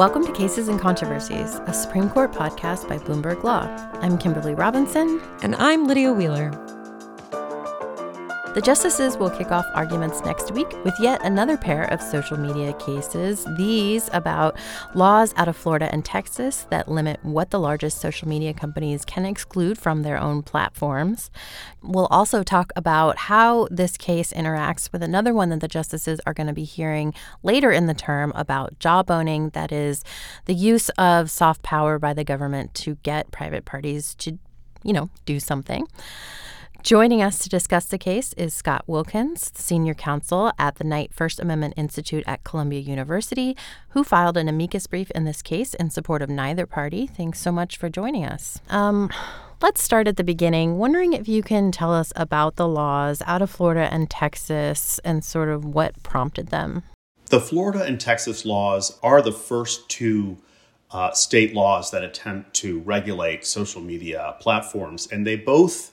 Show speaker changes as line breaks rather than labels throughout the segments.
Welcome to Cases and Controversies, a Supreme Court podcast by Bloomberg Law. I'm Kimberly Robinson.
And I'm Lydia Wheeler.
The justices will kick off arguments next week with yet another pair of social media cases, these about laws out of Florida and Texas that limit what the largest social media companies can exclude from their own platforms. We'll also talk about how this case interacts with another one that the justices are going to be hearing later in the term about jawboning, that is, the use of soft power by the government to get private parties to, you know, do something. Joining us to discuss the case is Scott Wilkens, senior counsel at the Knight First Amendment Institute at Columbia University, who filed an amicus brief in this case in support of neither party. Thanks so much for joining us. Um, let's start at the beginning. Wondering if you can tell us about the laws out of Florida and Texas and sort of what prompted them.
The Florida and Texas laws are the first two uh, state laws that attempt to regulate social media platforms, and they both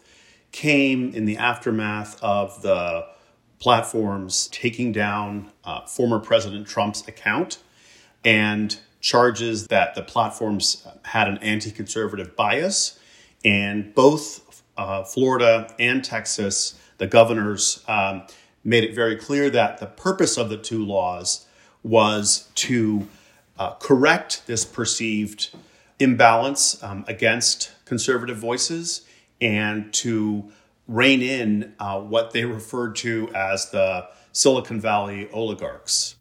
came in the aftermath of the platforms taking down uh, former President Trump's account and charges that the platforms had an anti conservative bias. And both uh, Florida and Texas, the governors um, made it very clear that the purpose of the two laws was to uh, correct this perceived imbalance um, against conservative voices and to rein in uh, what they referred to as the Silicon Valley oligarchs.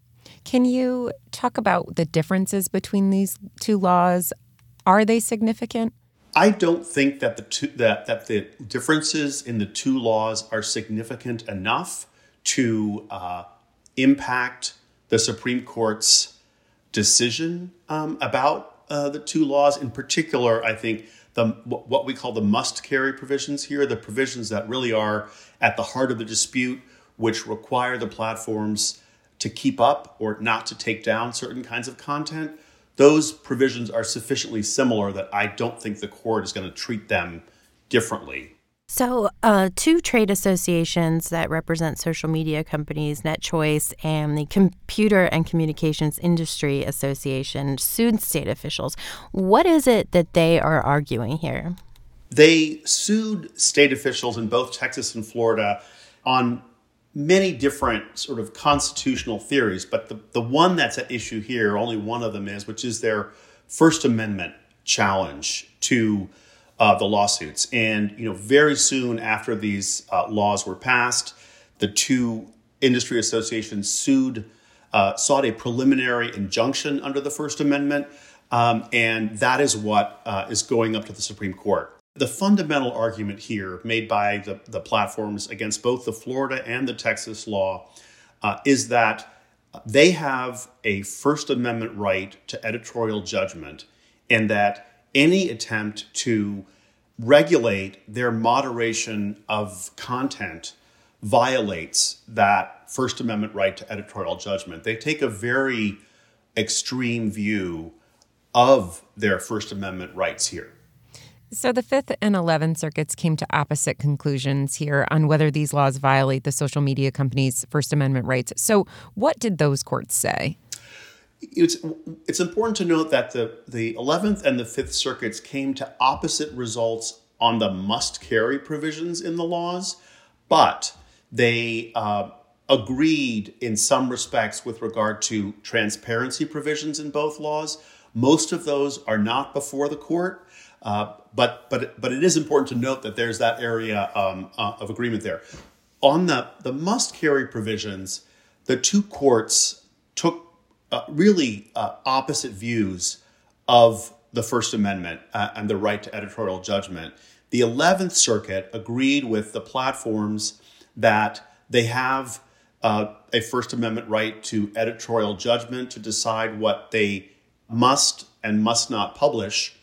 Can you talk about the differences between these two laws? Are they significant?
I don't think that the two, that that the differences in the two laws are significant enough to uh, impact the Supreme Court's decision um, about uh, the two laws. In particular, I think the what we call the must carry provisions here, the provisions that really are at the heart of the dispute, which require the platforms to keep up or not to take down certain kinds of content. Those provisions are sufficiently similar that I don't think the court is going to treat them differently.
So, uh, two trade associations that represent social media companies, NetChoice and the Computer and Communications Industry Association, sued state officials. What is it that they are arguing here?
They sued state officials in both Texas and Florida on many different sort of constitutional theories, but the, the one that's at issue here, only one of them is, which is their First Amendment challenge to uh, the lawsuits. And you know, very soon after these uh, laws were passed, the two industry associations sued, uh, sought a preliminary injunction under the First Amendment, um, and that is what uh, is going up to the Supreme Court. The fundamental argument here made by the, the platforms against both the Florida and the Texas law uh, is that they have a First Amendment right to editorial judgment, and that any attempt to regulate their moderation of content violates that First Amendment right to editorial judgment. They take a very extreme view of their First Amendment rights here.
So the Fifth and Eleventh Circuits came to opposite conclusions here on whether these laws violate the social media companies' First Amendment rights. So, what did those courts say?
It's it's important to note that the the 11th and the 5th circuits came to opposite results on the must carry provisions in the laws but they uh, agreed in some respects with regard to transparency provisions in both laws. Most of those are not before the court uh, but but but it is important to note that there's that area um, uh, of agreement there. On the the must carry provisions the two courts took uh, really uh, opposite views of the First Amendment uh, and the right to editorial judgment. The 11th Circuit agreed with the platforms that they have uh, a First Amendment right to editorial judgment to decide what they must and must not publish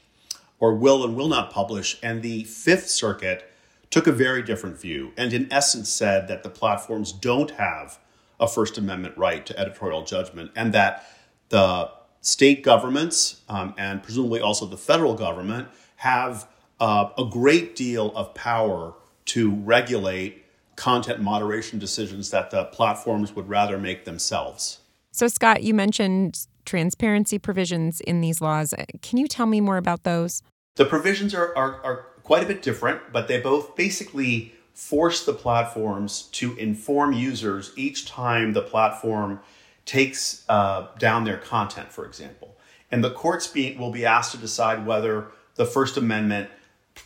or will and will not publish. And the Fifth Circuit took a very different view and, in essence, said that the platforms don't have a First Amendment right to editorial judgment, and that the state governments um, and presumably also the federal government have uh, a great deal of power to regulate content moderation decisions that the platforms would rather make themselves.
So, Scott, you mentioned transparency provisions in these laws. Can you tell me more about those?
The provisions are, are, are quite a bit different, but they both basically force the platforms to inform users each time the platform takes uh, down their content, for example. And the courts be, will be asked to decide whether the First Amendment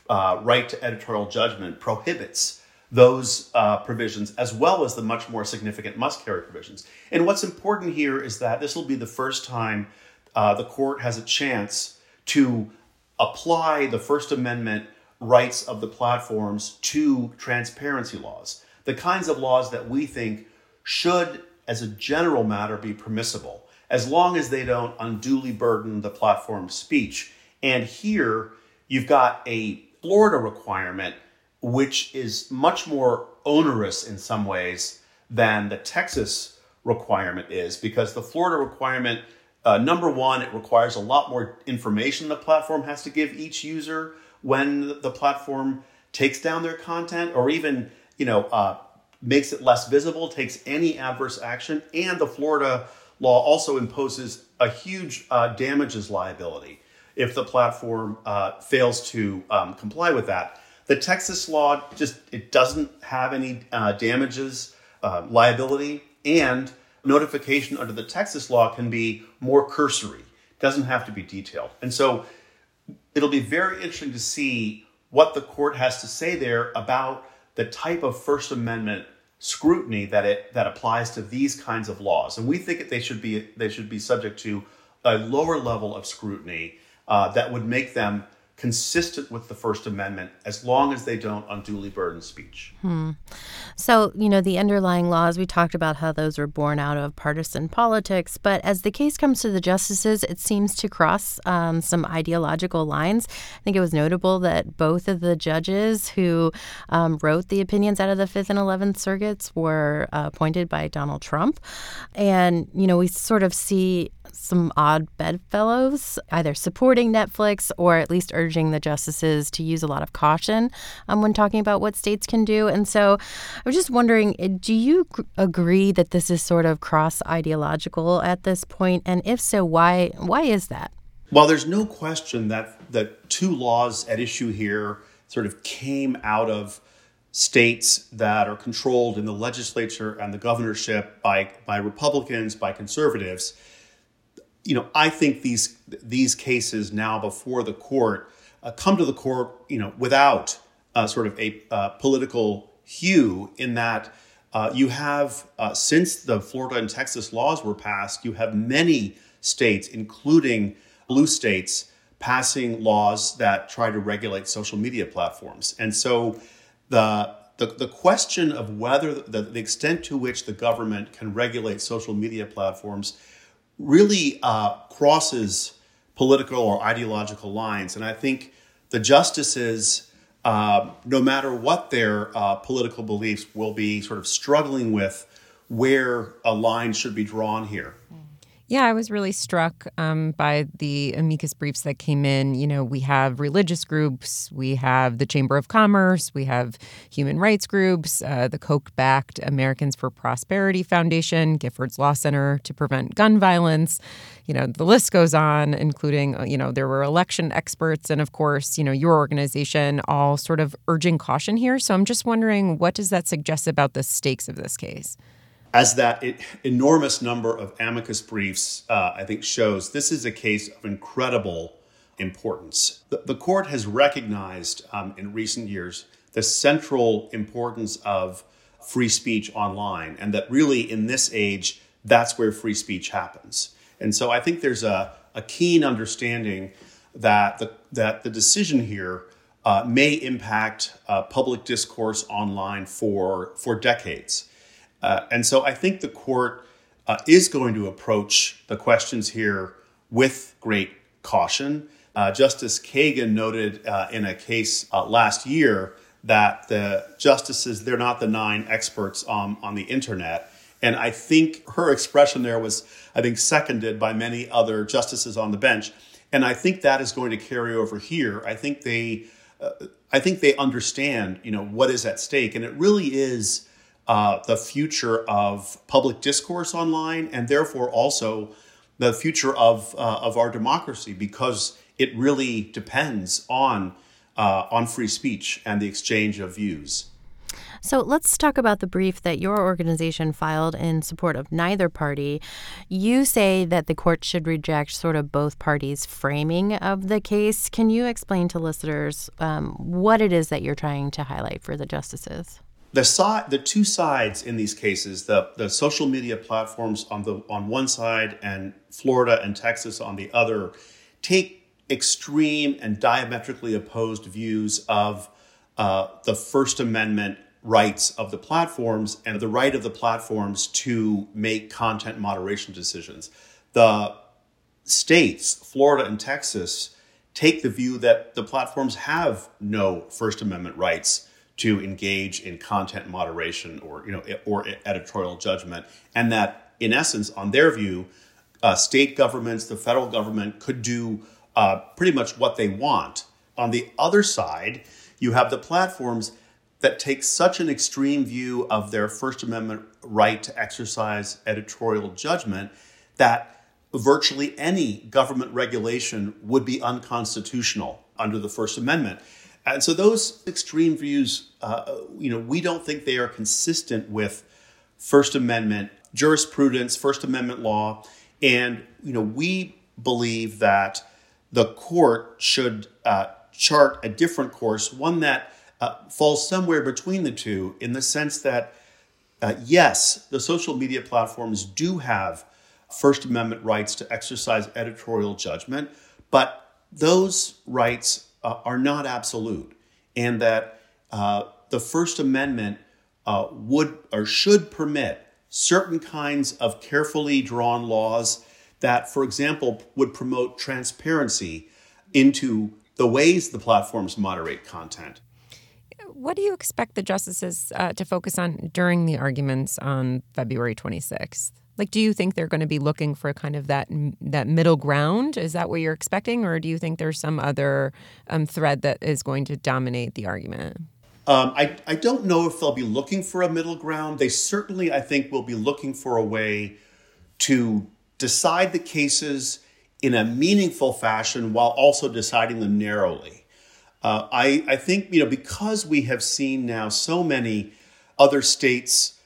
uh, right to editorial judgment prohibits those uh, provisions as well as the much more significant must carry provisions. And what's important here is that this will be the first time uh, the court has a chance to apply the First Amendment rights of the platforms to transparency laws, the kinds of laws that we think should, as a general matter, be permissible, as long as they don't unduly burden the platform's speech. And here, you've got a Florida requirement, which is much more onerous in some ways than the Texas requirement is, because the Florida requirement, uh, number one, it requires a lot more information the platform has to give each user when the platform takes down their content or even you know uh, makes it less visible, takes any adverse action, and the Florida law also imposes a huge uh, damages liability if the platform uh, fails to um, comply with that. The Texas law just it doesn't have any uh, damages uh, liability, and notification under the Texas law can be more cursory. Doesn't have to be detailed, and so it'll be very interesting to see what the court has to say there about the type of First Amendment scrutiny that it that applies to these kinds of laws. And we think that they should be they should be subject to a lower level of scrutiny uh, that would make them consistent with the First Amendment as long as they don't unduly burden speech.
Hmm. So, you know, the underlying laws, we talked about how those were born out of partisan politics, but as the case comes to the justices, it seems to cross um, some ideological lines. I think it was notable that both of the judges who um, wrote the opinions out of the Fifth and Eleventh Circuits were uh, appointed by Donald Trump. And, you know, we sort of see some odd bedfellows, either supporting NetChoice or at least urging the justices to use a lot of caution um, when talking about what states can do. And so I was just wondering eh, do you agree that this is sort of cross ideological at this point? And if so, why, why is that?
Well, there's no question that the two laws at issue here sort of came out of states that are controlled in the legislature and the governorship by, by Republicans, by conservatives you know, I think these these cases now before the court uh, come to the court, you know, without uh, sort of a uh, political hue. In that uh, you have uh, since the Florida and Texas laws were passed, you have many states, including blue states, passing laws that try to regulate social media platforms, and so the the, the question of whether the, the extent to which the government can regulate social media platforms really uh, crosses political or ideological lines. And I think the justices, uh, no matter what their uh, political beliefs, will be sort of struggling with where a line should be drawn here.
Yeah, I was really struck um, by the amicus briefs that came in. You know, we have religious groups, we have the Chamber of Commerce, we have human rights groups, uh, the Koch backed Americans for Prosperity Foundation, Giffords Law Center to prevent gun violence. You know, the list goes on, including, uh, you know, there were election experts and, of course, you know, your organization all sort of urging caution here. So I'm just wondering, what does that suggest about the stakes of this case?
As that enormous number of amicus briefs, uh, I think, shows, this is a case of incredible importance. The, the court has recognized um, in recent years the central importance of free speech online, and that really in this age, that's where free speech happens. And so I think there's a, a keen understanding that the, that the decision here uh, may impact uh, public discourse online for, for decades. Uh, and so I think the court uh, is going to approach the questions here with great caution. Uh, Justice Kagan noted uh, in a case uh, last year that the justices, they're not the nine experts on, on the internet. And I think her expression there was, I think, seconded by many other justices on the bench. And I think that is going to carry over here. I think they, I think they understand, you know, what is at stake, and it really is uh, the future of public discourse online and therefore also the future of uh, of our democracy because it really depends on uh, on free speech and the exchange of views.
So let's talk about the brief that your organization filed in support of neither party. You say that the court should reject sort of both parties' framing of the case. Can you explain to listeners um, what it is that you're trying to highlight for the justices?
The side, the two sides in these cases, the, the social media platforms on the on one side and Florida and Texas on the other, take extreme and diametrically opposed views of uh, the First Amendment rights of the platforms and the right of the platforms to make content moderation decisions. The states, Florida and Texas, take the view that the platforms have no First Amendment rights to engage in content moderation or you know or editorial judgment, and that in essence, on their view, uh, state governments, the federal government could do uh, pretty much what they want. On the other side, you have the platforms that take such an extreme view of their First Amendment right to exercise editorial judgment that virtually any government regulation would be unconstitutional under the First Amendment. And so those extreme views, uh, you know, we don't think they are consistent with First Amendment jurisprudence, First Amendment law, and you know, we believe that the court should uh, chart a different course, one that uh, falls somewhere between the two in the sense that, uh, yes, the social media platforms do have First Amendment rights to exercise editorial judgment, but those rights uh, are not absolute, and that uh, the First Amendment uh, would or should permit certain kinds of carefully drawn laws that, for example, would promote transparency into the ways the platforms moderate content
what do you expect the justices uh, to focus on during the arguments on February 26th? Like, do you think they're going to be looking for kind of that that middle ground? Is that what you're expecting, or do you think there's some other um, thread that is going to dominate the argument?
Um, I, I don't know if they'll be looking for a middle ground. They certainly, I think, will be looking for a way to decide the cases in a meaningful fashion while also deciding them narrowly. Uh, I, I think, you know, because we have seen now so many other states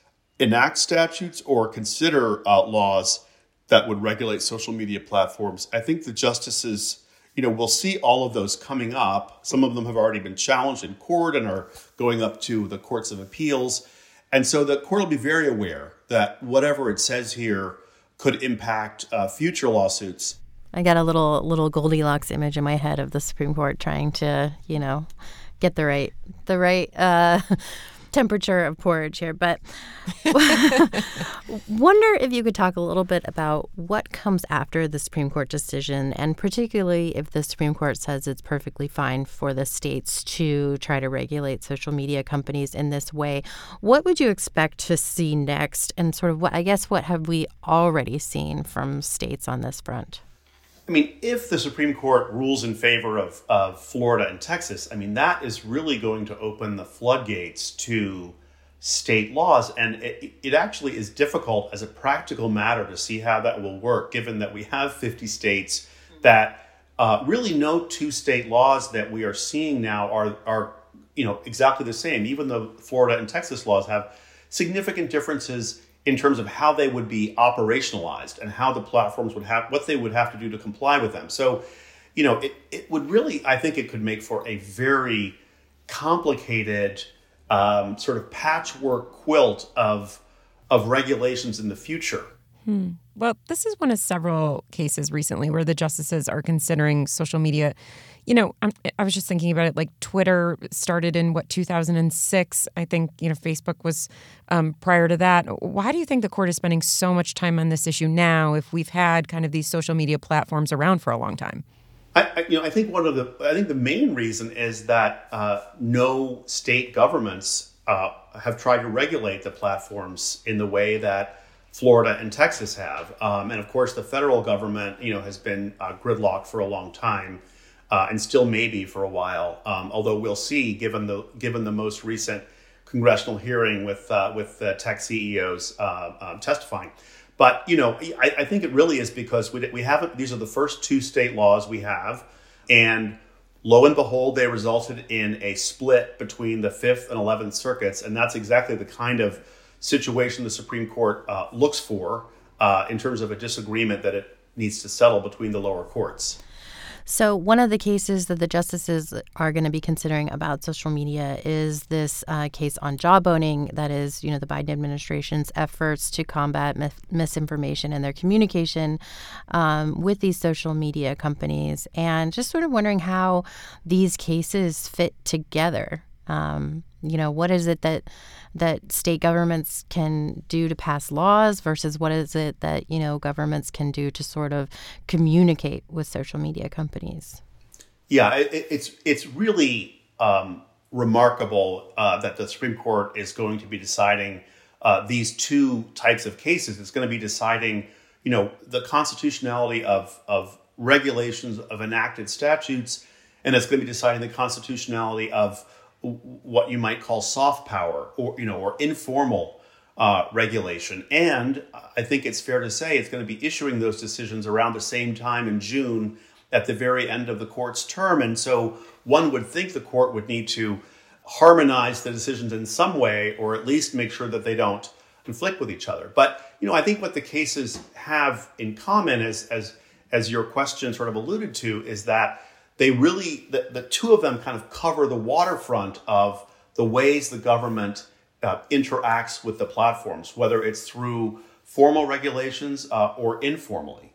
enact statutes or consider uh, laws that would regulate social media platforms, I think the justices, you know, will see all of those coming up. Some of them have already been challenged in court and are going up to the courts of appeals. And so the court will be very aware that whatever it says here could impact uh, future lawsuits.
I got a little little Goldilocks image in my head of the Supreme Court trying to, you know, get the right the right uh, temperature of porridge here. But wonder if you could talk a little bit about what comes after the Supreme Court decision, and particularly if the Supreme Court says it's perfectly fine for the states to try to regulate social media companies in this way. What would you expect to see next, and sort of what I guess what have we already seen from states on this front?
I mean, if the Supreme Court rules in favor of, of Florida and Texas, I mean, that is really going to open the floodgates to state laws. And it, it actually is difficult as a practical matter to see how that will work, given that we have 50 states that uh, really no two state laws that we are seeing now are, are you know, exactly the same, even though Florida and Texas laws have significant differences in terms of how they would be operationalized and how the platforms would have what they would have to do to comply with them. So, you know, it, it would really, I think it could make for a very complicated um, sort of patchwork quilt of of regulations in the future.
Hmm. Well, this is one of several cases recently where the justices are considering social media you know, I'm, i was just thinking about it. Like Twitter started in what 2006. I think you know Facebook was um, prior to that. Why do you think the court is spending so much time on this issue now? If we've had kind of these social media platforms around for a long time.
I, I you know, I think one of the, I think the main reason is that uh, no state governments uh, have tried to regulate the platforms in the way that Florida and Texas have, um, and of course the federal government, you know, has been uh, gridlocked for a long time uh, and still maybe for a while. Um, although we'll see, given the given the most recent congressional hearing with uh, with the tech CEOs uh, um, testifying. But you know, I, I think it really is because we, we haven't. These are the first two state laws we have, and lo and behold, they resulted in a split between the Fifth and Eleventh Circuits, and that's exactly the kind of situation the Supreme Court uh, looks for uh, in terms of a disagreement that it needs to settle between the lower courts.
So, one of the cases that the justices are going to be considering about social media is this uh, case on jawboning. That is, you know, the Biden administration's efforts to combat myth- misinformation and their communication um, with these social media companies, and just sort of wondering how these cases fit together. Um, you know, what is it that that state governments can do to pass laws versus what is it that you know governments can do to sort of communicate with social media companies?
Yeah, it, it's it's really um, remarkable uh, that the Supreme Court is going to be deciding uh, these two types of cases. It's going to be deciding, you know, the constitutionality of of regulations of enacted statutes, and it's going to be deciding the constitutionality of what you might call soft power or you know or informal uh, regulation. And I think it's fair to say it's going to be issuing those decisions around the same time in June at the very end of the court's term. And so one would think the court would need to harmonize the decisions in some way, or at least make sure that they don't conflict with each other. But you know, I think what the cases have in common, as as as your question sort of alluded to, is that they really, the, the two of them kind of cover the waterfront of the ways the government uh, interacts with the platforms, whether it's through formal regulations uh, or informally.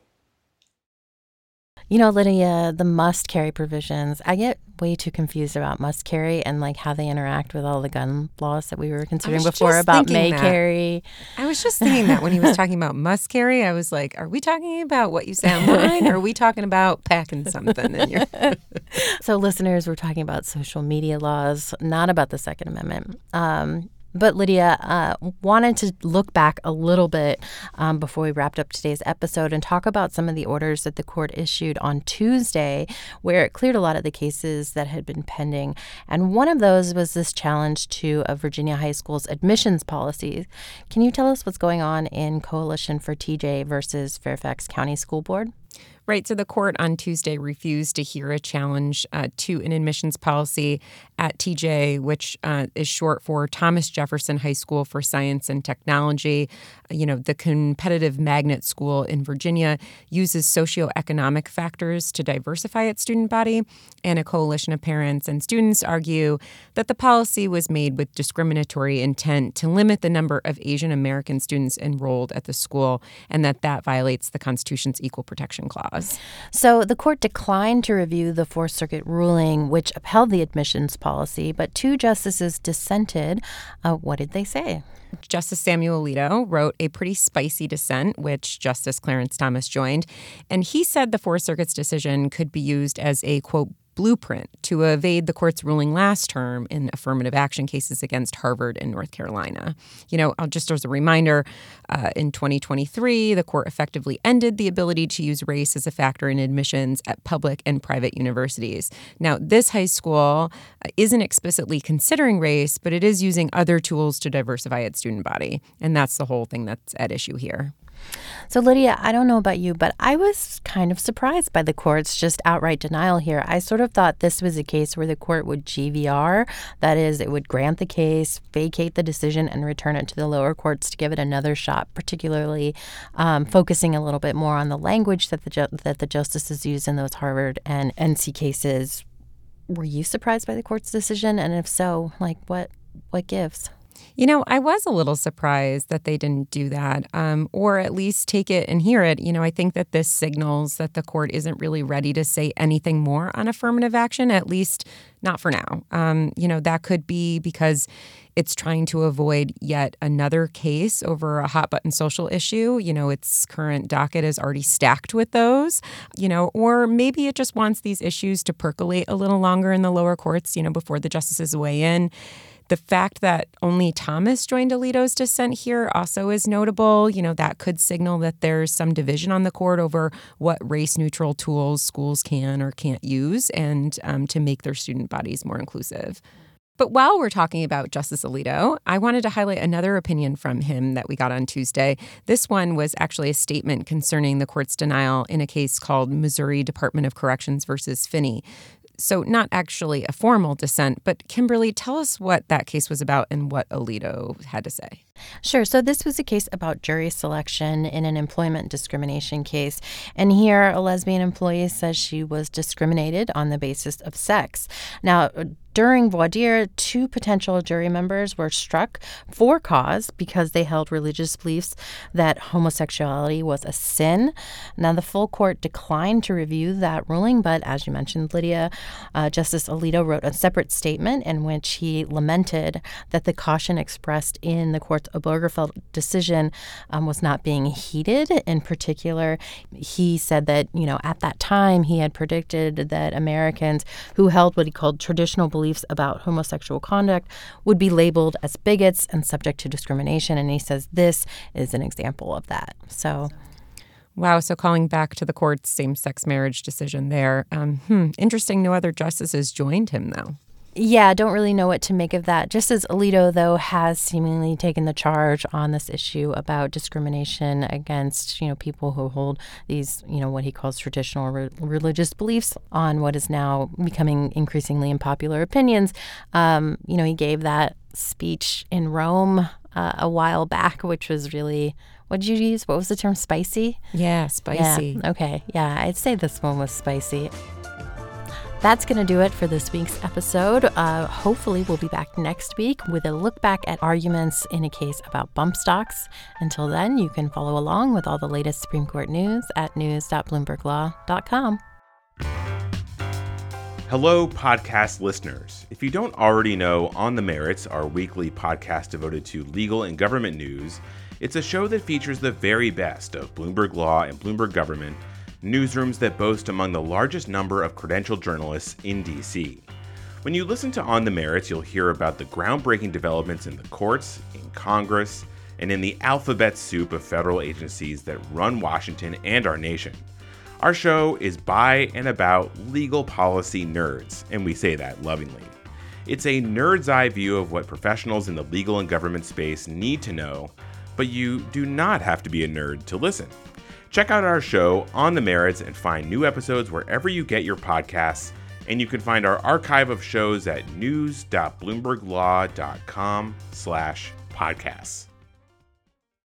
You know, Lydia, the must carry provisions, I get way too confused about must carry and like how they interact with all the gun laws that we were considering before about may that. carry.
I was just thinking that when he was talking about must carry, I was like, are we talking about what you say online or are we talking about packing something in your
So listeners, we're talking about social media laws, not about the Second Amendment. Um, but Lydia uh, wanted to look back a little bit um, before we wrapped up today's episode and talk about some of the orders that the court issued on Tuesday, where it cleared a lot of the cases that had been pending. And one of those was this challenge to a Virginia high school's admissions policy. Can you tell us what's going on in Coalition for TJ versus Fairfax County School Board?
Right. So the court on Tuesday refused to hear a challenge uh, to an admissions policy at TJ, which uh, is short for Thomas Jefferson High School for Science and Technology. You know, the competitive magnet school in Virginia uses socioeconomic factors to diversify its student body. And a coalition of parents and students argue that the policy was made with discriminatory intent to limit the number of Asian American students enrolled at the school and that that violates the Constitution's Equal Protection Clause.
So the court declined to review the Fourth Circuit ruling, which upheld the admissions policy, but two justices dissented. Uh, what did they say?
Justice Samuel Alito wrote a pretty spicy dissent, which Justice Clarence Thomas joined. And he said the Fourth Circuit's decision could be used as a, quote, blueprint to evade the court's ruling last term in affirmative action cases against Harvard and North Carolina. You know, just as a reminder, uh, in 2023, the court effectively ended the ability to use race as a factor in admissions at public and private universities. Now, this high school uh, isn't explicitly considering race, but it is using other tools to diversify its student body. And that's the whole thing that's at issue here.
So, Lydia, I don't know about you, but I was kind of surprised by the court's just outright denial here. I sort of thought this was a case where the court would GVR, that is, it would grant the case, vacate the decision, and return it to the lower courts to give it another shot, particularly um, focusing a little bit more on the language that the ju- that the justices used in those Harvard and NC cases. Were you surprised by the court's decision? And if so, like what what gives?
You know, I was a little surprised that they didn't do that, um, or at least take it and hear it. You know, I think that this signals that the court isn't really ready to say anything more on affirmative action, at least not for now. Um, you know, that could be because it's trying to avoid yet another case over a hot button social issue. You know, its current docket is already stacked with those, you know, or maybe it just wants these issues to percolate a little longer in the lower courts, you know, before the justices weigh in. The fact that only Thomas joined Alito's dissent here also is notable. You know, that could signal that there's some division on the court over what race neutral tools schools can or can't use and um, to make their student bodies more inclusive. But while we're talking about Justice Alito, I wanted to highlight another opinion from him that we got on Tuesday. This one was actually a statement concerning the court's denial in a case called Missouri Department of Corrections versus Finney. So, not actually a formal dissent, but Kimberly, tell us what that case was about and what Alito had to say.
Sure. So this was a case about jury selection in an employment discrimination case. And here, a lesbian employee says she was discriminated on the basis of sex. Now, during voir dire, two potential jury members were struck for cause because they held religious beliefs that homosexuality was a sin. Now, the full court declined to review that ruling, but as you mentioned, Lydia, uh, Justice Alito wrote a separate statement in which he lamented that the caution expressed in the court's Obergefell decision um, was not being heeded. In particular, he said that, you know, at that time he had predicted that Americans who held what he called traditional beliefs beliefs about homosexual conduct would be labeled as bigots and subject to discrimination. And he says this is an example of that. So.
Wow. So calling back to the court's same sex marriage decision there. Um, hmm, interesting. No other justices joined him, though.
Yeah, don't really know what to make of that. Justice Alito, though, has seemingly taken the charge on this issue about discrimination against, you know, people who hold these, you know, what he calls traditional re- religious beliefs on what is now becoming increasingly unpopular opinions. Um, you know, he gave that speech in Rome uh, a while back, which was really what did you use? What was the term? Spicy?
Yeah, spicy.
Yeah, okay. Yeah, I'd say this one was spicy. That's going to do it for this week's episode. Uh, hopefully, we'll be back next week with a look back at arguments in a case about bump stocks. Until then, you can follow along with all the latest Supreme Court news at news.bloomberglaw.com.
Hello, podcast listeners. If you don't already know, On the Merits, our weekly podcast devoted to legal and government news, it's a show that features the very best of Bloomberg Law and Bloomberg Government newsrooms that boast among the largest number of credentialed journalists in DC. When you listen to On the Merits, you'll hear about the groundbreaking developments in the courts, in Congress, and in the alphabet soup of federal agencies that run Washington and our nation. Our show is by and about legal policy nerds, and we say that lovingly. It's a nerd's eye view of what professionals in the legal and government space need to know, but you do not have to be a nerd to listen. Check out our show on the merits and find new episodes wherever you get your podcasts. And you can find our archive of shows at news.bloomberglaw.com slash podcasts.